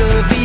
to be